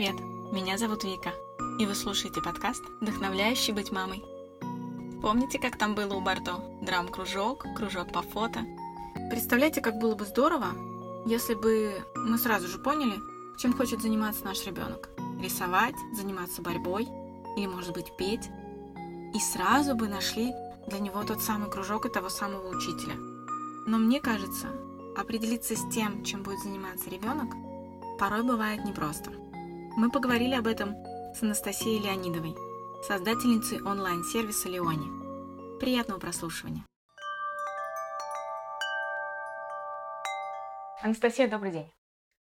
привет! Меня зовут Вика, и вы слушаете подкаст «Вдохновляющий быть мамой». Помните, как там было у Барто? Драм-кружок, кружок по фото. Представляете, как было бы здорово, если бы мы сразу же поняли, чем хочет заниматься наш ребенок. Рисовать, заниматься борьбой или, может быть, петь. И сразу бы нашли для него тот самый кружок и того самого учителя. Но мне кажется, определиться с тем, чем будет заниматься ребенок, порой бывает непросто. Мы поговорили об этом с Анастасией Леонидовой, создательницей онлайн-сервиса Леони. Приятного прослушивания. Анастасия, добрый день.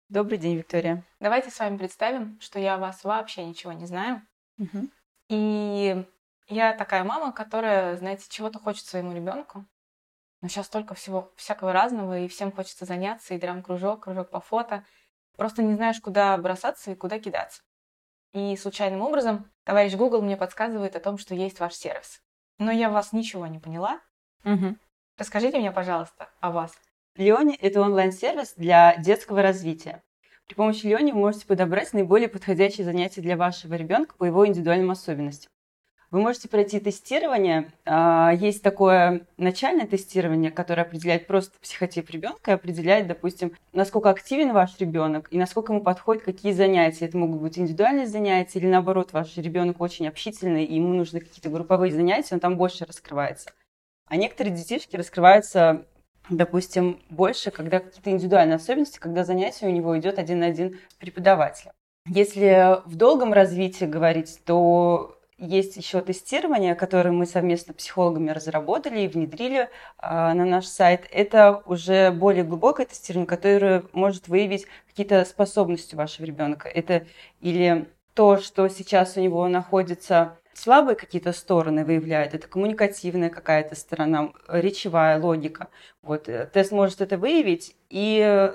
Добрый день, Виктория. Давайте с вами представим, что я о вас вообще ничего не знаю. Угу. И я такая мама, которая, знаете, чего-то хочет своему ребенку. Но сейчас столько всего всякого разного, и всем хочется заняться, и драм-кружок, кружок по фото. Просто не знаешь, куда бросаться и куда кидаться. И случайным образом товарищ Google мне подсказывает о том, что есть ваш сервис. Но я вас ничего не поняла. Угу. Расскажите мне, пожалуйста, о вас. Леони – это онлайн-сервис для детского развития. При помощи Леони вы можете подобрать наиболее подходящие занятия для вашего ребенка по его индивидуальным особенностям. Вы можете пройти тестирование. А, есть такое начальное тестирование, которое определяет просто психотип ребенка и определяет, допустим, насколько активен ваш ребенок и насколько ему подходят какие занятия. Это могут быть индивидуальные занятия или наоборот, ваш ребенок очень общительный и ему нужны какие-то групповые занятия, он там больше раскрывается. А некоторые детишки раскрываются допустим, больше, когда какие-то индивидуальные особенности, когда занятие у него идет один на один с преподавателем. Если в долгом развитии говорить, то есть еще тестирование, которое мы совместно с психологами разработали и внедрили э, на наш сайт. Это уже более глубокое тестирование, которое может выявить какие-то способности вашего ребенка. Это или то, что сейчас у него находится слабые какие-то стороны выявляет, это коммуникативная какая-то сторона, речевая логика. Вот э, тест может это выявить, и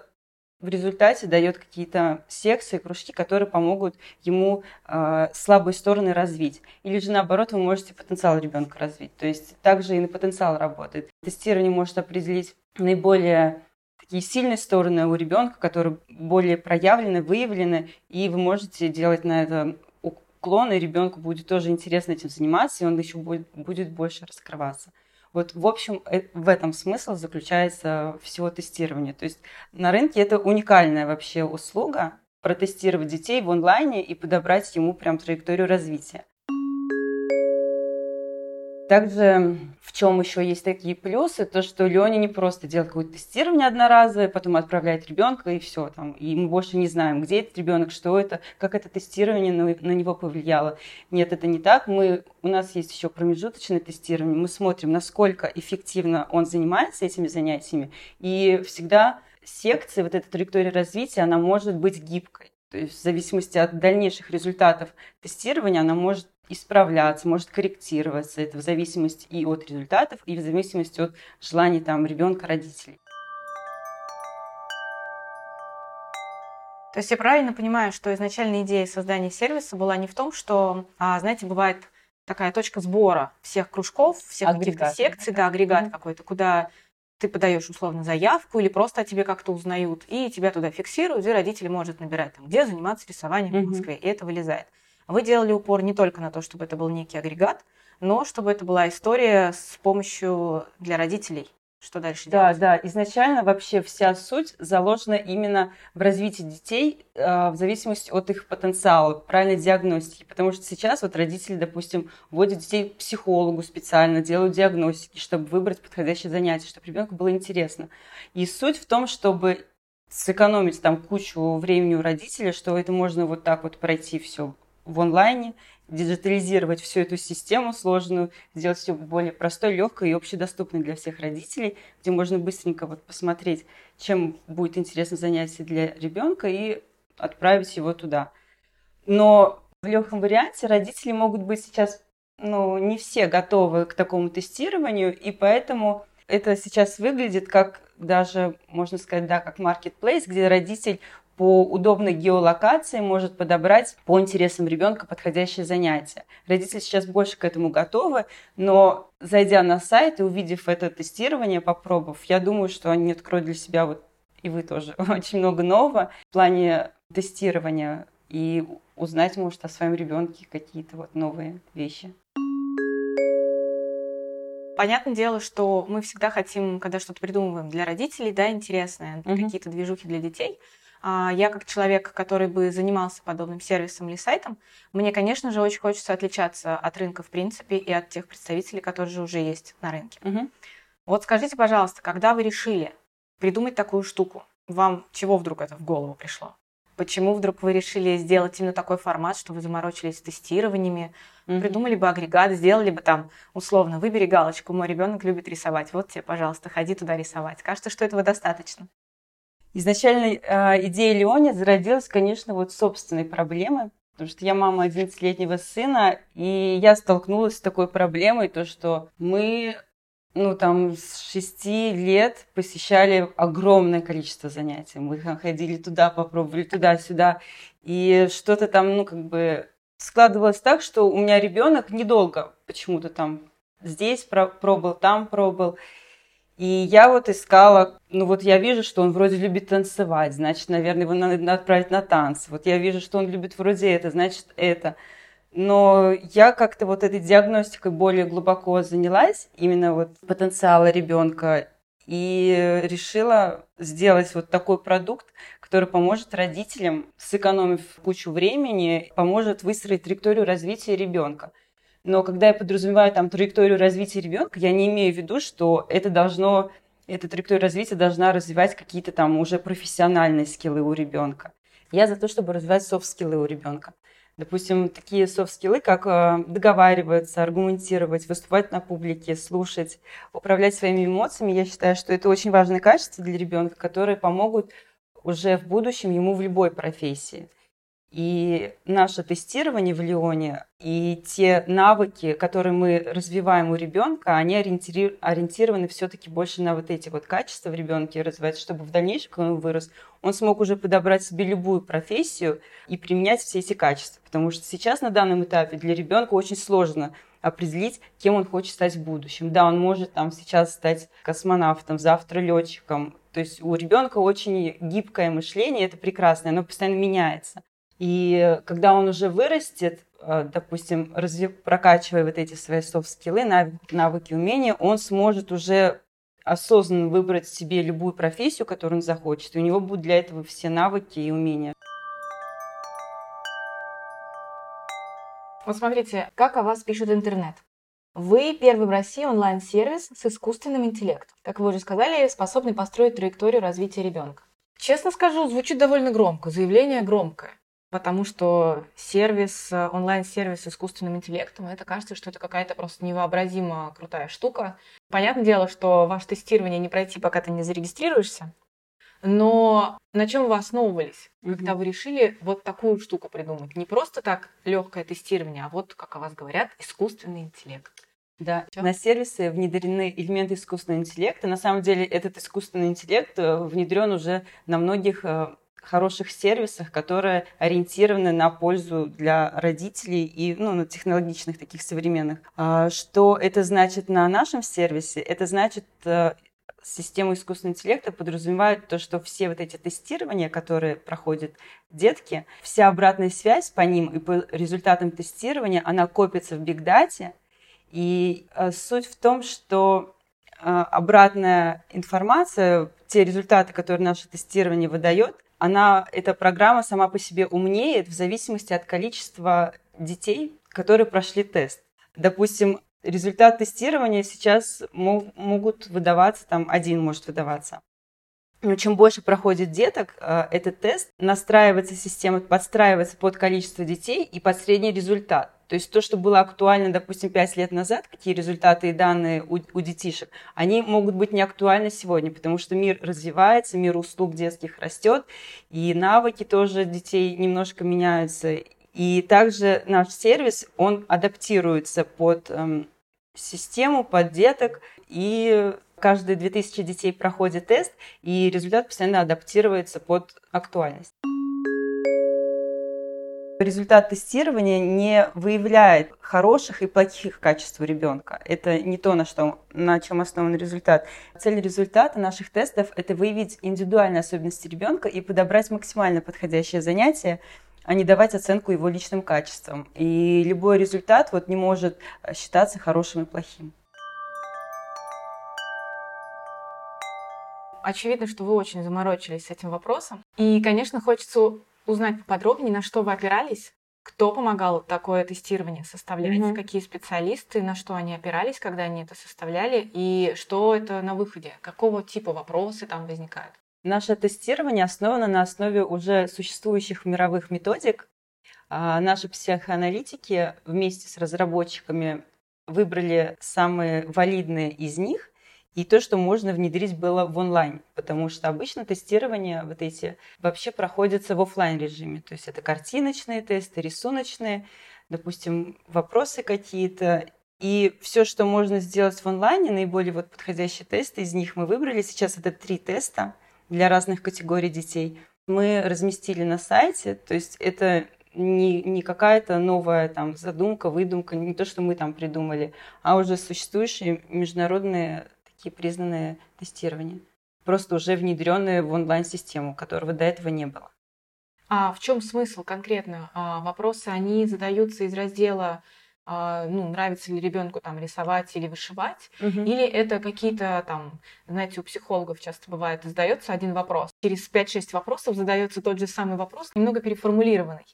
в результате дает какие-то секции, кружки, которые помогут ему э, слабые стороны развить. Или же наоборот, вы можете потенциал ребенка развить. То есть также и на потенциал работает. Тестирование может определить наиболее такие сильные стороны у ребенка, которые более проявлены, выявлены, и вы можете делать на это уклон, и ребенку будет тоже интересно этим заниматься, и он еще будет, будет больше раскрываться. Вот, в общем, э, в этом смысл заключается всего тестирования. То есть на рынке это уникальная вообще услуга, протестировать детей в онлайне и подобрать ему прям траекторию развития. Также в чем еще есть такие плюсы, то что Леня не просто делает какое-то тестирование одноразовое, потом отправляет ребенка и все там, и мы больше не знаем, где этот ребенок, что это, как это тестирование на, на него повлияло. Нет, это не так. Мы у нас есть еще промежуточное тестирование. Мы смотрим, насколько эффективно он занимается этими занятиями, и всегда секция, вот эта траектория развития, она может быть гибкой. То есть в зависимости от дальнейших результатов тестирования она может исправляться, может корректироваться. Это в зависимости и от результатов, и в зависимости от желаний там, ребенка, родителей. То есть я правильно понимаю, что изначальная идея создания сервиса была не в том, что, а, знаете, бывает такая точка сбора всех кружков, всех каких-то секций, да, агрегат mm-hmm. какой-то, куда ты подаешь условно заявку или просто о тебе как-то узнают, и тебя туда фиксируют, и родители может набирать, там, где заниматься рисованием mm-hmm. в Москве, и это вылезает. Вы делали упор не только на то, чтобы это был некий агрегат, но чтобы это была история с помощью для родителей. Что дальше да, делать? Да, изначально вообще вся суть заложена именно в развитии детей э, в зависимости от их потенциала, правильной диагностики. Потому что сейчас вот родители, допустим, вводят детей к психологу специально, делают диагностики, чтобы выбрать подходящее занятие, чтобы ребенку было интересно. И суть в том, чтобы сэкономить там кучу времени у родителей, что это можно вот так вот пройти все в онлайне, диджитализировать всю эту систему сложную, сделать все более простой, легкой и общедоступной для всех родителей, где можно быстренько вот посмотреть, чем будет интересно занятие для ребенка и отправить его туда. Но в легком варианте родители могут быть сейчас, ну, не все готовы к такому тестированию, и поэтому это сейчас выглядит как даже, можно сказать, да, как marketplace, где родитель по удобной геолокации может подобрать по интересам ребенка подходящее занятие. Родители сейчас больше к этому готовы, но зайдя на сайт и увидев это тестирование, попробовав, я думаю, что они откроют для себя вот и вы тоже очень много нового в плане тестирования и узнать, может, о своем ребенке какие-то вот новые вещи. Понятное дело, что мы всегда хотим, когда что-то придумываем для родителей, да, интересное, mm-hmm. какие-то движухи для детей. А я как человек, который бы занимался подобным сервисом или сайтом, мне, конечно же, очень хочется отличаться от рынка в принципе и от тех представителей, которые же уже есть на рынке. Угу. Вот скажите, пожалуйста, когда вы решили придумать такую штуку, вам чего вдруг это в голову пришло? Почему вдруг вы решили сделать именно такой формат, что вы заморочились с тестированиями, mm-hmm. придумали бы агрегат, сделали бы там, условно, выбери галочку, мой ребенок любит рисовать, вот тебе, пожалуйста, ходи туда рисовать. Кажется, что этого достаточно. Изначально э, идея Леони зародилась, конечно, вот собственной проблемы, потому что я мама 11-летнего сына, и я столкнулась с такой проблемой, то, что мы ну, там, с шести лет посещали огромное количество занятий. Мы ходили туда, попробовали туда-сюда. И что-то там, ну, как бы складывалось так, что у меня ребенок недолго почему-то там здесь пробовал, там пробовал. И я вот искала, ну вот я вижу, что он вроде любит танцевать, значит, наверное, его надо отправить на танцы. Вот я вижу, что он любит вроде это, значит, это. Но я как-то вот этой диагностикой более глубоко занялась, именно вот потенциала ребенка, и решила сделать вот такой продукт, который поможет родителям, сэкономив кучу времени, поможет выстроить траекторию развития ребенка. Но когда я подразумеваю там траекторию развития ребенка, я не имею в виду, что это должно, эта траектория развития должна развивать какие-то там уже профессиональные скиллы у ребенка. Я за то, чтобы развивать софт-скиллы у ребенка. Допустим, такие софт-скиллы, как э, договариваться, аргументировать, выступать на публике, слушать, управлять своими эмоциями, я считаю, что это очень важные качества для ребенка, которые помогут уже в будущем ему в любой профессии. И наше тестирование в Лионе и те навыки, которые мы развиваем у ребенка, они ориентири- ориентированы все-таки больше на вот эти вот качества в ребенке развивать, чтобы в дальнейшем, когда он вырос, он смог уже подобрать себе любую профессию и применять все эти качества. Потому что сейчас на данном этапе для ребенка очень сложно определить, кем он хочет стать в будущем. Да, он может там сейчас стать космонавтом, завтра летчиком. То есть у ребенка очень гибкое мышление, это прекрасно, оно постоянно меняется. И когда он уже вырастет, э, допустим, развив, прокачивая вот эти свои софт-скиллы, навыки, умения, он сможет уже осознанно выбрать себе любую профессию, которую он захочет, и у него будут для этого все навыки и умения. Вот смотрите, как о вас пишет интернет. Вы первый в России онлайн-сервис с искусственным интеллектом. Как вы уже сказали, способный построить траекторию развития ребенка. Честно скажу, звучит довольно громко, заявление громкое потому что сервис, э, онлайн-сервис с искусственным интеллектом, это кажется, что это какая-то просто невообразимо крутая штука. Понятное дело, что ваше тестирование не пройти, пока ты не зарегистрируешься, но на чем вы основывались, mm-hmm. когда вы решили вот такую штуку придумать? Не просто так легкое тестирование, а вот, как о вас говорят, искусственный интеллект. Да, Чё? на сервисы внедрены элементы искусственного интеллекта. На самом деле этот искусственный интеллект э, внедрен уже на многих э, хороших сервисах, которые ориентированы на пользу для родителей и ну, на технологичных таких современных. А что это значит на нашем сервисе? Это значит, э, система искусственного интеллекта подразумевает то, что все вот эти тестирования, которые проходят детки, вся обратная связь по ним и по результатам тестирования, она копится в бигдате. И э, суть в том, что э, обратная информация, те результаты, которые наше тестирование выдает, она, эта программа сама по себе умнеет в зависимости от количества детей, которые прошли тест. Допустим, результат тестирования сейчас могут выдаваться, там один может выдаваться. Но чем больше проходит деток, э, этот тест настраивается система, подстраивается под количество детей и под средний результат. То есть то, что было актуально, допустим, 5 лет назад, какие результаты и данные у, у детишек, они могут быть не актуальны сегодня, потому что мир развивается, мир услуг детских растет, и навыки тоже детей немножко меняются. И также наш сервис, он адаптируется под эм, систему, под деток, и каждые 2000 детей проходит тест, и результат постоянно адаптируется под актуальность результат тестирования не выявляет хороших и плохих качеств у ребенка. Это не то, на, что, на чем основан результат. Цель результата наших тестов – это выявить индивидуальные особенности ребенка и подобрать максимально подходящее занятие а не давать оценку его личным качествам. И любой результат вот не может считаться хорошим и плохим. Очевидно, что вы очень заморочились с этим вопросом. И, конечно, хочется узнать поподробнее, на что вы опирались, кто помогал такое тестирование составлять, mm-hmm. какие специалисты, на что они опирались, когда они это составляли, и что это на выходе, какого типа вопросы там возникают. Наше тестирование основано на основе уже существующих мировых методик. А наши психоаналитики вместе с разработчиками выбрали самые валидные из них и то, что можно внедрить было в онлайн, потому что обычно тестирование вот эти вообще проходятся в офлайн режиме, то есть это картиночные тесты, рисуночные, допустим, вопросы какие-то, и все, что можно сделать в онлайне, наиболее вот подходящие тесты, из них мы выбрали. Сейчас это три теста – для разных категорий детей. Мы разместили на сайте, то есть это не, не какая-то новая там задумка, выдумка, не то, что мы там придумали, а уже существующие международные такие признанные тестирования, просто уже внедренные в онлайн-систему, которого до этого не было. А в чем смысл конкретно? А, вопросы, они задаются из раздела а, ну, нравится ли ребенку там рисовать или вышивать, угу. или это какие-то там, знаете, у психологов часто бывает, задается один вопрос. Через 5-6 вопросов задается тот же самый вопрос, немного переформулированный.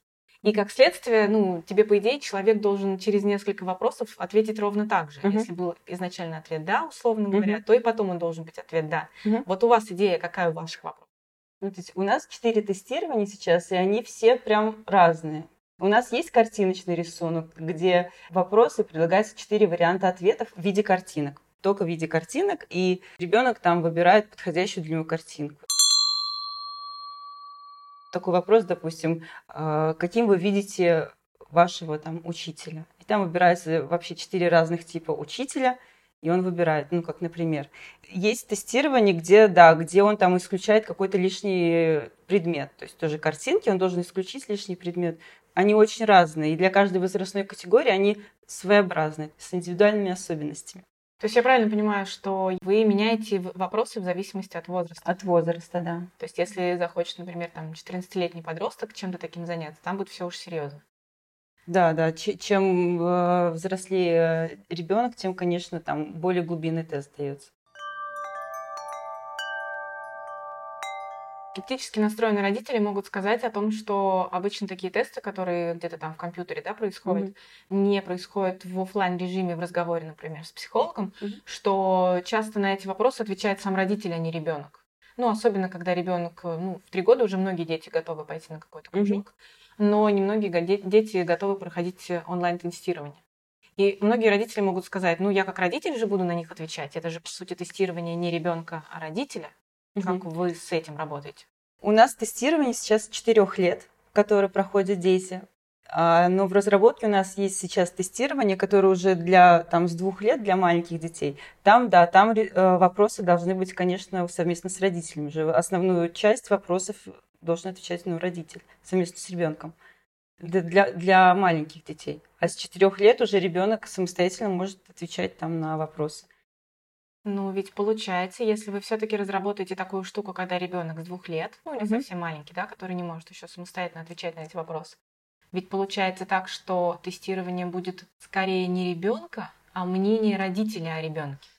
И как следствие, ну, тебе, по идее, человек должен через несколько вопросов ответить ровно так же. Uh-huh. Если был изначально ответ «да», условно говоря, uh-huh. то и потом он должен быть ответ «да». Uh-huh. Вот у вас идея какая у ваших вопросов? Ну, то есть у нас четыре тестирования сейчас, и они все прям разные. У нас есть картиночный рисунок, где вопросы предлагаются четыре варианта ответов в виде картинок. Только в виде картинок, и ребенок там выбирает подходящую для него картинку. Такой вопрос, допустим, а, каким вы видите вашего там учителя? И там выбирается вообще четыре разных типа учителя, и он выбирает, ну, как, например, есть тестирование, где, да, где он там исключает какой-то лишний предмет, то есть тоже картинки, он должен исключить лишний предмет, они очень разные, и для каждой возрастной категории они своеобразны, с индивидуальными особенностями. То есть я правильно понимаю, что вы меняете вопросы в зависимости от возраста? От возраста, да. То есть если захочет, например, там 14-летний подросток чем-то таким заняться, там будет все уж серьезно. Да, да. Чем э, взрослее ребенок, тем, конечно, там более глубинный тест дается. Скептически настроенные родители могут сказать о том, что обычно такие тесты, которые где-то там в компьютере да, происходят, mm-hmm. не происходят в офлайн режиме в разговоре, например, с психологом, mm-hmm. что часто на эти вопросы отвечает сам родитель, а не ребенок. Ну, особенно когда ребенок, ну, в три года уже многие дети готовы пойти на какой-то кружок, mm-hmm. но немногие дети готовы проходить онлайн-тестирование. И многие родители могут сказать, ну, я как родитель же буду на них отвечать. Это же, по сути, тестирование не ребенка, а родителя. Как вы с этим работаете? У нас тестирование сейчас 4 лет, которое проходят дети. А, но в разработке у нас есть сейчас тестирование, которое уже для там, с двух лет для маленьких детей. Там, да, там э, вопросы должны быть, конечно, совместно с родителями. Уже основную часть вопросов должен отвечать ну, родитель совместно с ребенком для, для маленьких детей. А с четырех лет уже ребенок самостоятельно может отвечать там на вопросы. Ну, ведь получается, если вы все-таки разработаете такую штуку, когда ребенок с двух лет, ну, не mm-hmm. совсем маленький, да, который не может еще самостоятельно отвечать на эти вопросы, ведь получается так, что тестирование будет скорее не ребенка, а мнение родителей о ребенке.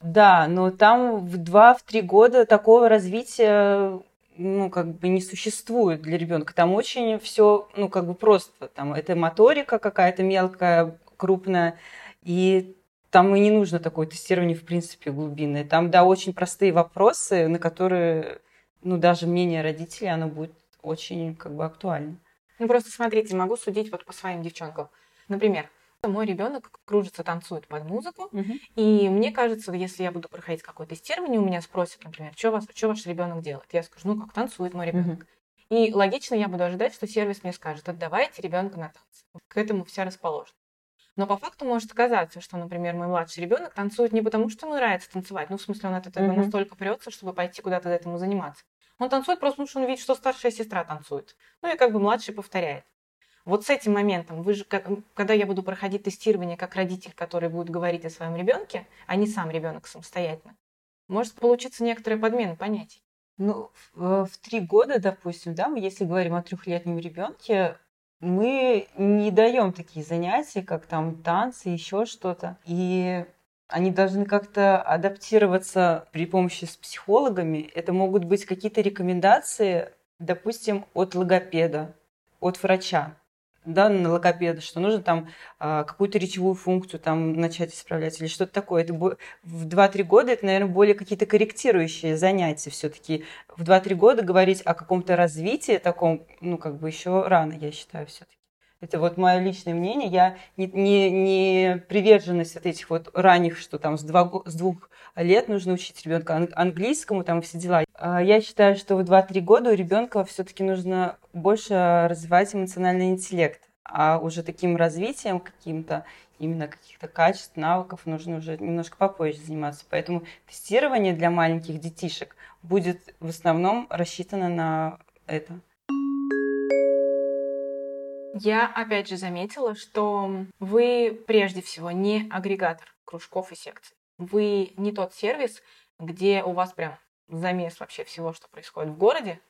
Да, но там в 2-3 года такого развития ну, как бы не существует для ребенка. Там очень все, ну, как бы просто. Там это моторика какая-то мелкая, крупная, и там и не нужно такое тестирование, в принципе, глубинное. Там, да, очень простые вопросы, на которые, ну, даже мнение родителей, оно будет очень, как бы, актуально. Ну, просто смотрите, могу судить вот по своим девчонкам. Например, мой ребенок кружится, танцует под музыку, угу. и мне кажется, если я буду проходить какое-то тестирование, у меня спросят, например, что, вас, что ваш ребенок делает? Я скажу, ну как танцует мой ребенок. Угу. И логично я буду ожидать, что сервис мне скажет, отдавайте ребенка на танцы. К этому вся расположена. Но по факту может оказаться, что, например, мой младший ребенок танцует не потому, что ему нравится танцевать, ну, в смысле, он от этого mm-hmm. настолько прется, чтобы пойти куда-то этому заниматься. Он танцует просто потому, что он видит, что старшая сестра танцует. Ну и как бы младший повторяет. Вот с этим моментом, вы же, когда я буду проходить тестирование как родитель, который будет говорить о своем ребенке, а не сам ребенок самостоятельно, может получиться некоторая подмена понятий. Ну, в, в три года, допустим, да, мы, если говорим о трехлетнем ребенке, мы не даем такие занятия, как там танцы, еще что-то. И они должны как-то адаптироваться при помощи с психологами. Это могут быть какие-то рекомендации, допустим, от логопеда, от врача да, на логопеда, что нужно там а, какую-то речевую функцию там начать исправлять или что-то такое. Это в 2-3 года это, наверное, более какие-то корректирующие занятия все-таки. В 2-3 года говорить о каком-то развитии таком, ну, как бы еще рано, я считаю, все-таки. Это вот мое личное мнение. Я не, не, не приверженность от этих вот ранних, что там с, два, с двух лет нужно учить ребенка английскому, там все дела. А я считаю, что в 2-3 года у ребенка все-таки нужно больше развивать эмоциональный интеллект. А уже таким развитием каким-то, именно каких-то качеств, навыков нужно уже немножко попозже заниматься. Поэтому тестирование для маленьких детишек будет в основном рассчитано на это. Я опять же заметила, что вы прежде всего не агрегатор кружков и секций. Вы не тот сервис, где у вас прям замес вообще всего, что происходит в городе,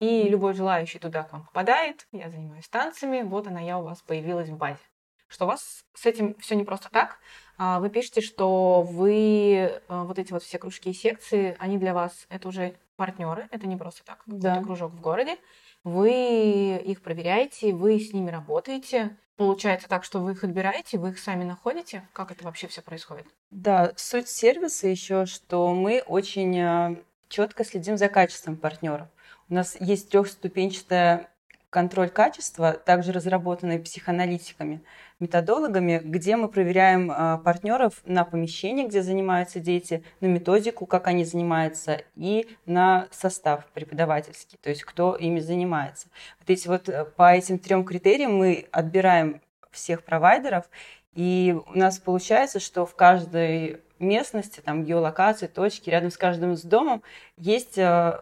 и любой желающий туда к вам попадает, я занимаюсь танцами, вот она я у вас появилась в базе. Что у вас с этим все не просто так. А, вы пишете, что вы а, вот эти вот все кружки и секции, они для вас это уже партнеры, это не просто так, да. кружок в городе вы их проверяете, вы с ними работаете. Получается так, что вы их отбираете, вы их сами находите? Как это вообще все происходит? Да, суть сервиса еще, что мы очень э, четко следим за качеством партнеров. У нас есть трехступенчатая контроль качества, также разработанный психоаналитиками, методологами, где мы проверяем а, партнеров на помещение, где занимаются дети, на методику, как они занимаются, и на состав преподавательский, то есть кто ими занимается. Вот эти вот э, по этим трем критериям мы отбираем всех провайдеров, и у нас получается, что в каждой местности, там геолокации, точки, рядом с каждым из домом есть э,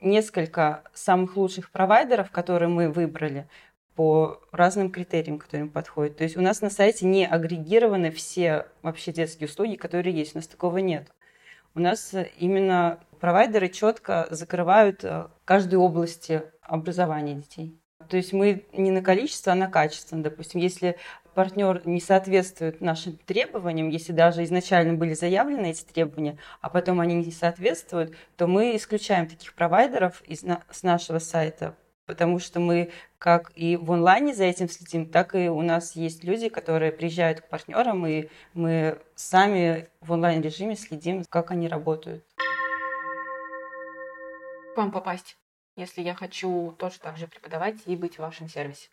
несколько самых лучших провайдеров, которые мы выбрали по разным критериям, которые им подходят. То есть у нас на сайте не агрегированы все вообще детские услуги, которые есть. У нас такого нет. У нас именно провайдеры четко закрывают э, каждую области образования детей. То есть мы не на количество, а на качество. Допустим, если партнер не соответствует нашим требованиям, если даже изначально были заявлены эти требования, а потом они не соответствуют, то мы исключаем таких провайдеров из с нашего сайта, потому что мы как и в онлайне за этим следим, так и у нас есть люди, которые приезжают к партнерам, и мы сами в онлайн-режиме следим, как они работают. К вам попасть, если я хочу тоже так же преподавать и быть в вашем сервисе?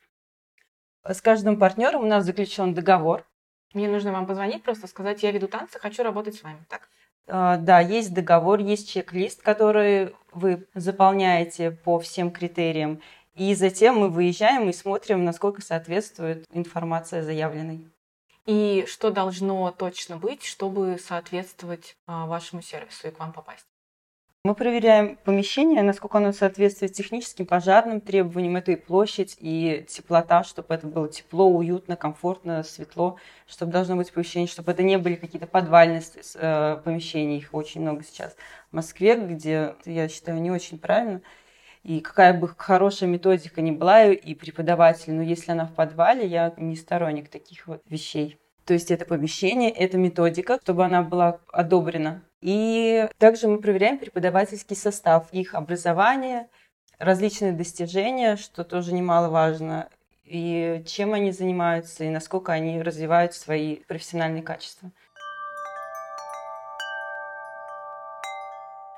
С каждым партнером у нас заключен договор. Мне нужно вам позвонить, просто сказать, я веду танцы, хочу работать с вами, так? А, да, есть договор, есть чек-лист, который вы заполняете по всем критериям. И затем мы выезжаем и смотрим, насколько соответствует информация заявленной. И что должно точно быть, чтобы соответствовать а, вашему сервису и к вам попасть? Мы проверяем помещение, насколько оно соответствует техническим пожарным требованиям. Это и площадь, и теплота, чтобы это было тепло, уютно, комфортно, светло, чтобы должно быть помещение, чтобы это не были какие-то подвальные э, помещения, их очень много сейчас в Москве, где, я считаю, не очень правильно. И какая бы хорошая методика ни была и преподаватель, но если она в подвале, я не сторонник таких вот вещей. То есть это помещение, это методика, чтобы она была одобрена и также мы проверяем преподавательский состав, их образование, различные достижения, что тоже немаловажно, и чем они занимаются, и насколько они развивают свои профессиональные качества.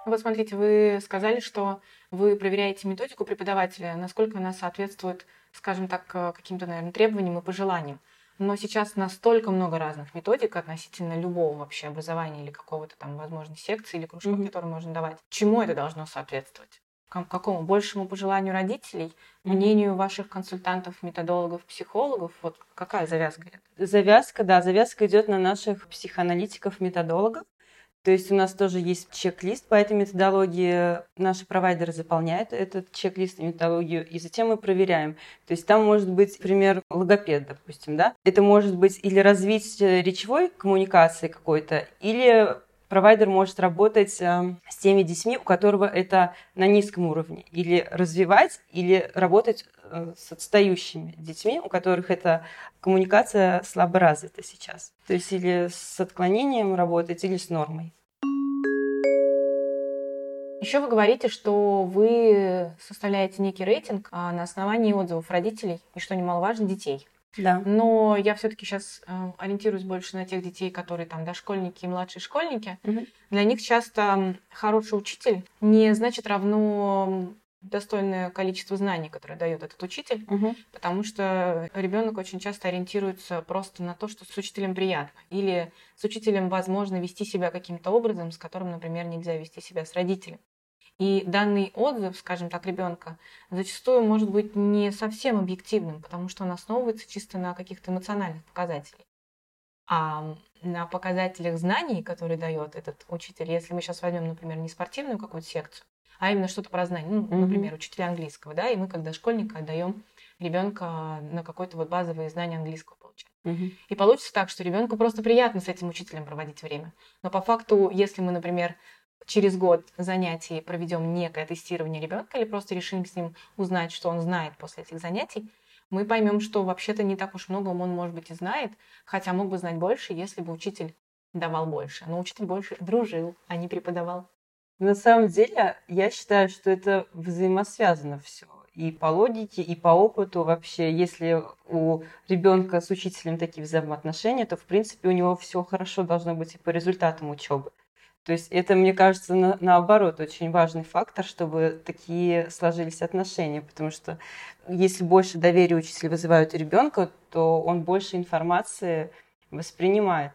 Вот смотрите, вы сказали, что вы проверяете методику преподавателя, насколько она соответствует, скажем так, каким-то, наверное, требованиям и пожеланиям. Но сейчас настолько много разных методик относительно любого вообще образования или какого-то там, возможно, секции или кружка, mm-hmm. который можно давать. Чему это должно соответствовать? К какому? Большему пожеланию родителей? Мнению ваших консультантов, методологов, психологов? Вот какая завязка? Завязка, да, завязка идет на наших психоаналитиков, методологов. То есть у нас тоже есть чек-лист по этой методологии. Наши провайдеры заполняют этот чек-лист и методологию, и затем мы проверяем. То есть там может быть, например, логопед, допустим, да? Это может быть или развитие речевой коммуникации какой-то, или провайдер может работать э, с теми детьми, у которого это на низком уровне, или развивать, или работать э, с отстающими детьми, у которых эта коммуникация слабо развита сейчас. То есть или с отклонением работать, или с нормой. Еще вы говорите, что вы составляете некий рейтинг а, на основании отзывов родителей и, что немаловажно, детей. Да. Но я все-таки сейчас э, ориентируюсь больше на тех детей, которые там дошкольники и младшие школьники. Угу. Для них часто хороший учитель не значит равно достойное количество знаний, которое дает этот учитель, угу. потому что ребенок очень часто ориентируется просто на то, что с учителем приятно, или с учителем возможно вести себя каким-то образом, с которым, например, нельзя вести себя с родителем. И данный отзыв, скажем так, ребенка зачастую может быть не совсем объективным, потому что он основывается чисто на каких-то эмоциональных показателях. А на показателях знаний, которые дает этот учитель, если мы сейчас возьмем, например, не спортивную какую-то секцию, а именно что-то про знания, ну, например, учителя английского, да, и мы, когда школьника, отдаем ребенка на какое-то вот базовое знание английского получать. Mm-hmm. И получится так, что ребенку просто приятно с этим учителем проводить время. Но по факту, если мы, например, через год занятий проведем некое тестирование ребенка или просто решим с ним узнать, что он знает после этих занятий, мы поймем, что вообще-то не так уж много он, может быть, и знает, хотя мог бы знать больше, если бы учитель давал больше. Но учитель больше дружил, а не преподавал. На самом деле, я считаю, что это взаимосвязано все. И по логике, и по опыту вообще, если у ребенка с учителем такие взаимоотношения, то, в принципе, у него все хорошо должно быть и по результатам учебы. То есть это, мне кажется, на, наоборот, очень важный фактор, чтобы такие сложились отношения, потому что если больше доверия учителя вызывают у ребенка, то он больше информации воспринимает.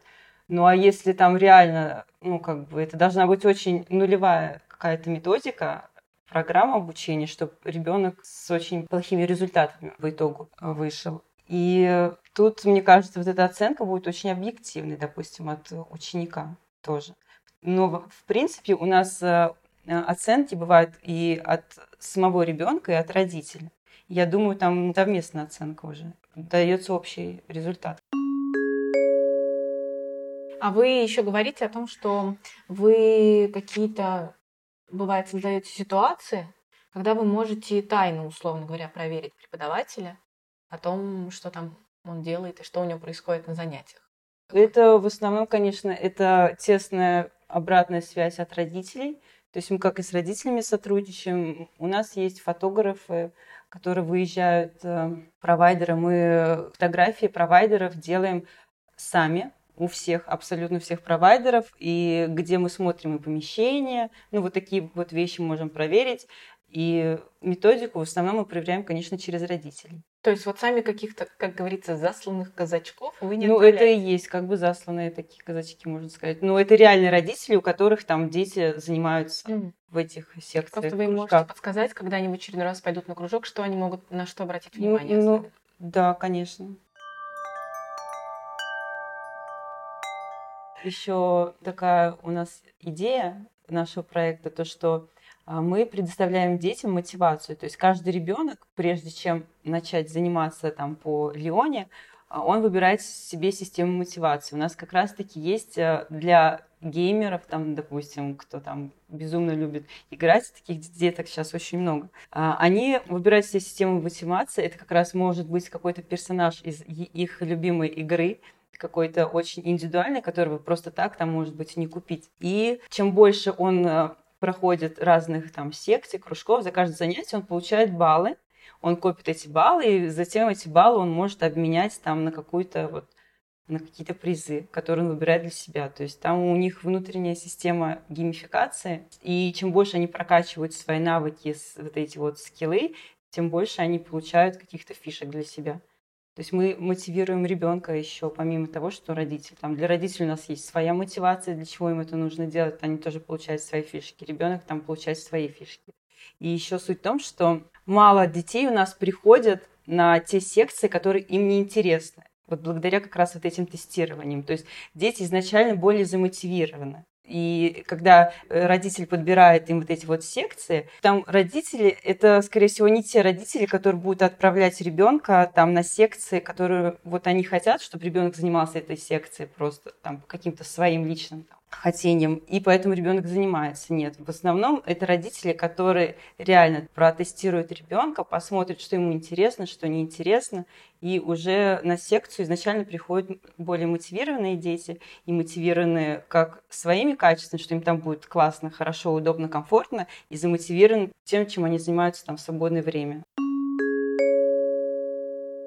Ну а если там реально, ну как бы это должна быть очень нулевая какая-то методика, программа обучения, чтобы ребенок с очень плохими результатами в итогу вышел. И тут, мне кажется, вот эта оценка будет очень объективной, допустим, от ученика тоже. Но, в принципе, у нас э, оценки бывают и от самого ребенка, и от родителя. Я думаю, там совместная оценка уже. Дается общий результат. А вы еще говорите о том, что вы какие-то, бывает, создаете ситуации, когда вы можете тайно, условно говоря, проверить преподавателя о том, что там он делает и что у него происходит на занятиях. Это в основном, конечно, это тесная обратная связь от родителей. То есть мы как и с родителями сотрудничаем. У нас есть фотографы, которые выезжают э, провайдеры. Мы фотографии провайдеров делаем сами у всех, абсолютно всех провайдеров, и где мы смотрим и помещения, ну вот такие вот вещи можем проверить. И методику в основном мы проверяем, конечно, через родителей. То есть вот сами каких-то, как говорится, засланных казачков вы не Ну, это и есть как бы засланные такие казачки, можно сказать. Но это реальные родители, у которых там дети занимаются mm. в этих секциях. Просто вы им можете подсказать, когда они в очередной раз пойдут на кружок, что они могут, на что обратить ну, внимание? Ну, ну да, конечно. Еще такая у нас идея нашего проекта, то что мы предоставляем детям мотивацию. То есть каждый ребенок, прежде чем начать заниматься там по Лионе, а, он выбирает себе систему мотивации. У нас как раз-таки есть э, для геймеров, там, допустим, кто там безумно любит играть, таких деток сейчас очень много, а, они выбирают себе систему мотивации. Это как раз может быть какой-то персонаж из их любимой игры, какой-то очень индивидуальный, который вы просто так там, может быть, не купить. И чем больше он проходит разных там секций, кружков, за каждое занятие он получает баллы, он копит эти баллы, и затем эти баллы он может обменять там на какую-то вот на какие-то призы, которые он выбирает для себя. То есть там у них внутренняя система геймификации, и чем больше они прокачивают свои навыки, вот эти вот скиллы, тем больше они получают каких-то фишек для себя. То есть мы мотивируем ребенка еще, помимо того, что родитель. Там для родителей у нас есть своя мотивация, для чего им это нужно делать. Они тоже получают свои фишки. Ребенок там получает свои фишки. И еще суть в том, что мало детей у нас приходят на те секции, которые им не интересны. Вот благодаря как раз вот этим тестированиям. То есть дети изначально более замотивированы. И когда э, родитель подбирает им вот эти вот секции, там родители, это, скорее всего, не те родители, которые будут отправлять ребенка там на секции, которые вот они хотят, чтобы ребенок занимался этой секцией просто там каким-то своим личным там, хотением, и поэтому ребенок занимается. Нет, в основном это родители, которые реально протестируют ребенка, посмотрят, что ему интересно, что неинтересно, и уже на секцию изначально приходят более мотивированные дети и мотивированные как своими качествами, что им там будет классно, хорошо, удобно, комфортно, и замотивированы тем, чем они занимаются там в свободное время.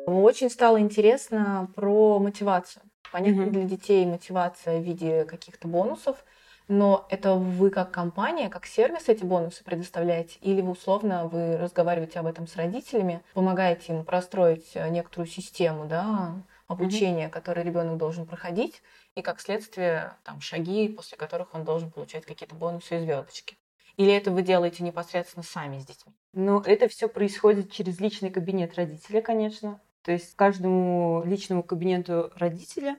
Очень стало интересно про мотивацию. Понятно, mm-hmm. для детей мотивация в виде каких-то бонусов, но это вы как компания, как сервис эти бонусы предоставляете, или вы условно вы разговариваете об этом с родителями, помогаете им простроить э, некоторую систему, да, обучения, mm-hmm. которое ребенок должен проходить, и как следствие там шаги, после которых он должен получать какие-то бонусы и звездочки. Или это вы делаете непосредственно сами с детьми? Ну, это все происходит через личный кабинет родителя, конечно. То есть каждому личному кабинету родителя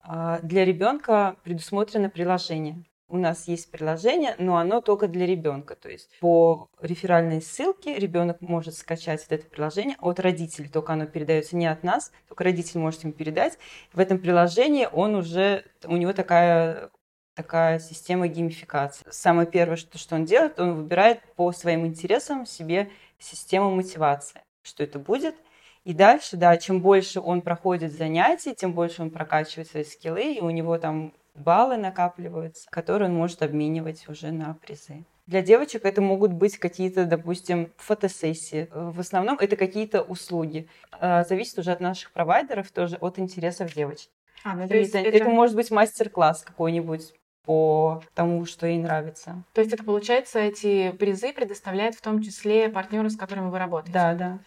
а, для ребенка предусмотрено приложение. У нас есть приложение, но оно только для ребенка. То есть по реферальной ссылке ребенок может скачать это приложение от родителей, только оно передается не от нас, только родитель может ему передать. В этом приложении он уже, у него такая такая система геймификации. Самое первое, что, что он делает, он выбирает по своим интересам себе систему мотивации. Что это будет – и дальше, да, чем больше он проходит занятий, тем больше он прокачивает свои скиллы, и у него там баллы накапливаются, которые он может обменивать уже на призы. Для девочек это могут быть какие-то, допустим, фотосессии. В основном это какие-то услуги. А, зависит уже от наших провайдеров, тоже от интересов девочек. А, ну, то есть это... это может быть мастер-класс какой-нибудь по тому, что ей нравится. То есть это получается, эти призы предоставляют в том числе партнеры, с которыми вы работаете? Да, да.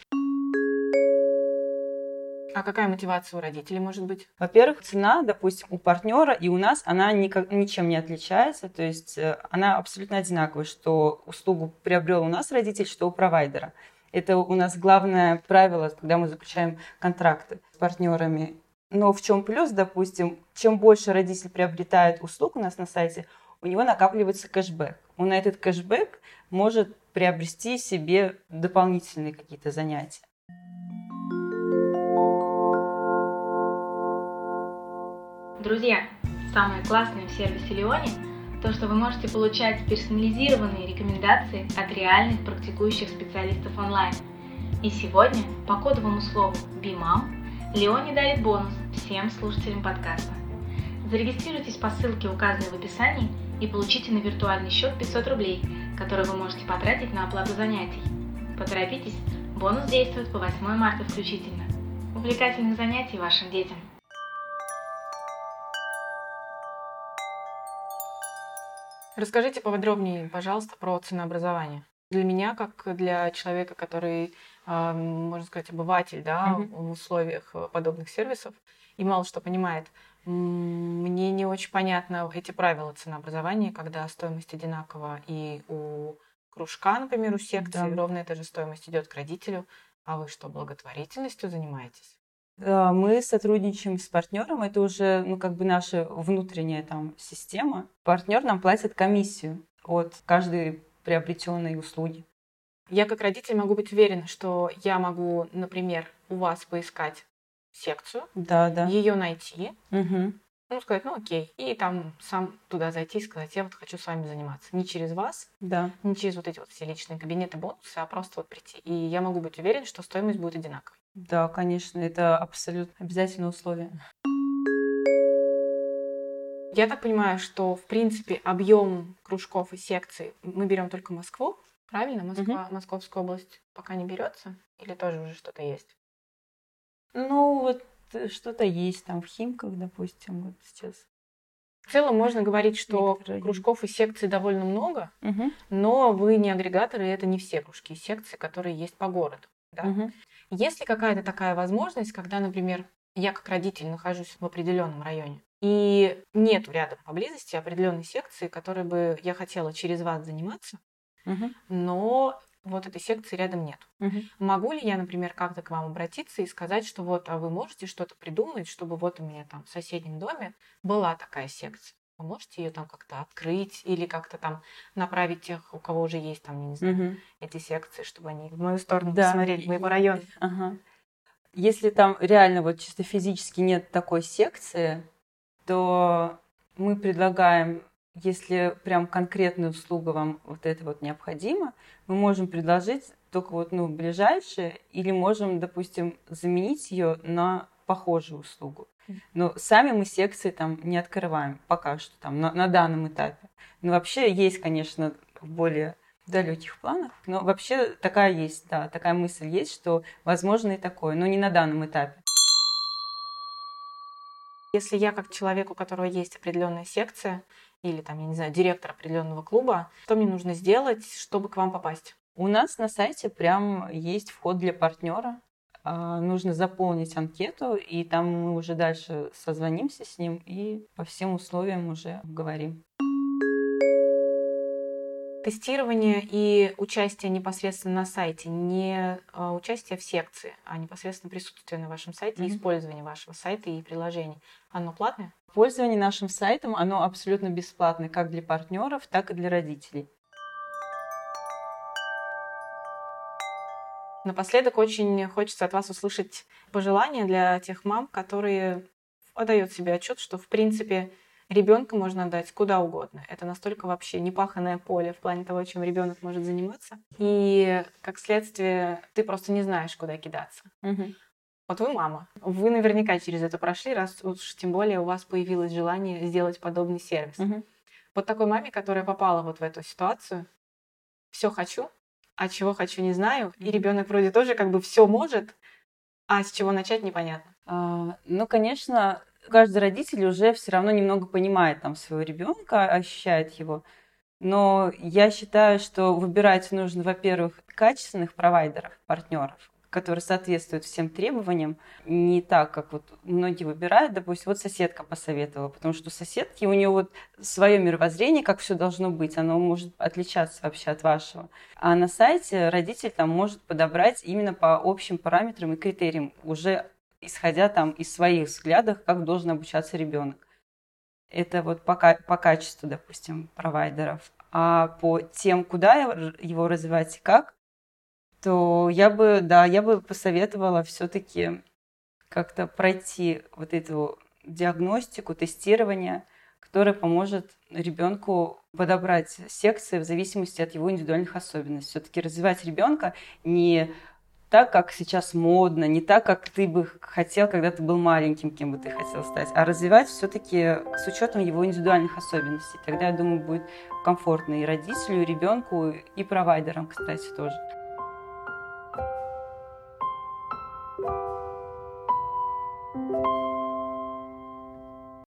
А какая мотивация у родителей может быть? Во-первых, цена, допустим, у партнера и у нас, она никак, ничем не отличается. То есть э, она абсолютно одинаковая, что услугу приобрел у нас родитель, что у провайдера. Это у нас главное правило, когда мы заключаем контракты с партнерами. Но в чем плюс, допустим, чем больше родитель приобретает услуг у нас на сайте, у него накапливается кэшбэк. Он на этот кэшбэк может приобрести себе дополнительные какие-то занятия. Друзья, самое классное в сервисе Леони – то, что вы можете получать персонализированные рекомендации от реальных практикующих специалистов онлайн. И сегодня по кодовому слову BIMAM Леони дарит бонус всем слушателям подкаста. Зарегистрируйтесь по ссылке, указанной в описании, и получите на виртуальный счет 500 рублей, которые вы можете потратить на оплату занятий. Поторопитесь, бонус действует по 8 марта включительно. Увлекательных занятий вашим детям! Расскажите поподробнее, пожалуйста, про ценообразование. Для меня, как для человека, который, можно сказать, обыватель да, mm-hmm. в условиях э, подобных сервисов и мало что понимает, мне не очень понятно эти правила ценообразования, когда стоимость одинакова и у кружка, например, у секции, да. ровно эта же стоимость идет к родителю. А вы что, благотворительностью занимаетесь? Мы сотрудничаем с партнером, это уже ну, как бы наша внутренняя там система. Партнер нам платит комиссию от каждой приобретенной услуги. Я как родитель могу быть уверена, что я могу, например, у вас поискать секцию, да, да. ее найти, угу. Ну сказать, ну окей, и там сам туда зайти и сказать, я вот хочу с вами заниматься. Не через вас, да. не через вот эти вот все личные кабинеты, бонусы, а просто вот прийти. И я могу быть уверена, что стоимость будет одинаковой. Да, конечно, это абсолютно обязательное условие. Я так понимаю, что, в принципе, объем кружков и секций мы берем только Москву, правильно? Москва, угу. Московская область пока не берется? Или тоже уже что-то есть? Ну, вот что-то есть там в Химках, допустим, вот сейчас. В целом можно говорить, что Некоторые. кружков и секций довольно много, угу. но вы не агрегаторы, и это не все кружки и секции, которые есть по городу. Да? Угу. Есть ли какая-то такая возможность, когда, например, я как родитель нахожусь в определенном районе, и нет рядом поблизости определенной секции, которой бы я хотела через вас заниматься, угу. но вот этой секции рядом нет. Угу. Могу ли я, например, как-то к вам обратиться и сказать, что вот, а вы можете что-то придумать, чтобы вот у меня там в соседнем доме была такая секция? Вы можете ее там как-то открыть или как-то там направить тех, у кого уже есть там, не знаю, угу. эти секции, чтобы они в мою сторону да. посмотрели, в моего района. Ага. Если там реально вот чисто физически нет такой секции, то мы предлагаем если прям конкретная услуга вам вот это вот необходима, мы можем предложить только вот, ну, ближайшие, или можем, допустим, заменить ее на похожую услугу. Но сами мы секции там не открываем пока что там на, на данном этапе. Но вообще есть, конечно, в более далеких планах, но вообще такая есть, да, такая мысль есть, что возможно и такое, но не на данном этапе. Если я как человек, у которого есть определенная секция, или там, я не знаю, директор определенного клуба, что мне нужно сделать, чтобы к вам попасть? У нас на сайте прям есть вход для партнера. А, нужно заполнить анкету, и там мы уже дальше созвонимся с ним и по всем условиям уже говорим. Тестирование и участие непосредственно на сайте, не а, участие в секции, а непосредственно присутствие на вашем сайте mm-hmm. и использование вашего сайта и приложений, оно платное? Пользование нашим сайтом, оно абсолютно бесплатное как для партнеров, так и для родителей. Напоследок очень хочется от вас услышать пожелания для тех мам, которые отдают себе отчет, что в принципе ребенка можно отдать куда угодно. Это настолько вообще непаханное поле в плане того, чем ребенок может заниматься. И как следствие, ты просто не знаешь, куда кидаться. Угу. Вот вы мама. Вы наверняка через это прошли, раз уж тем более у вас появилось желание сделать подобный сервис. Угу. Вот такой маме, которая попала вот в эту ситуацию, все хочу, а чего хочу не знаю, и ребенок вроде тоже как бы все может, а с чего начать непонятно. А, ну, конечно, каждый родитель уже все равно немного понимает там своего ребенка, ощущает его. Но я считаю, что выбирать нужно, во-первых, качественных провайдеров, партнеров, которые соответствуют всем требованиям, не так, как вот многие выбирают, допустим, вот соседка посоветовала, потому что соседки, у нее вот свое мировоззрение, как все должно быть, оно может отличаться вообще от вашего. А на сайте родитель там может подобрать именно по общим параметрам и критериям, уже исходя там из своих взглядов, как должен обучаться ребенок. Это вот по, по качеству, допустим, провайдеров. А по тем, куда его развивать и как, то я бы, да, я бы посоветовала все-таки как-то пройти вот эту диагностику, тестирование, которое поможет ребенку подобрать секции в зависимости от его индивидуальных особенностей. Все-таки развивать ребенка не так, как сейчас модно, не так, как ты бы хотел, когда ты был маленьким, кем бы ты хотел стать, а развивать все-таки с учетом его индивидуальных особенностей. Тогда, я думаю, будет комфортно и родителю, и ребенку, и провайдерам, кстати, тоже.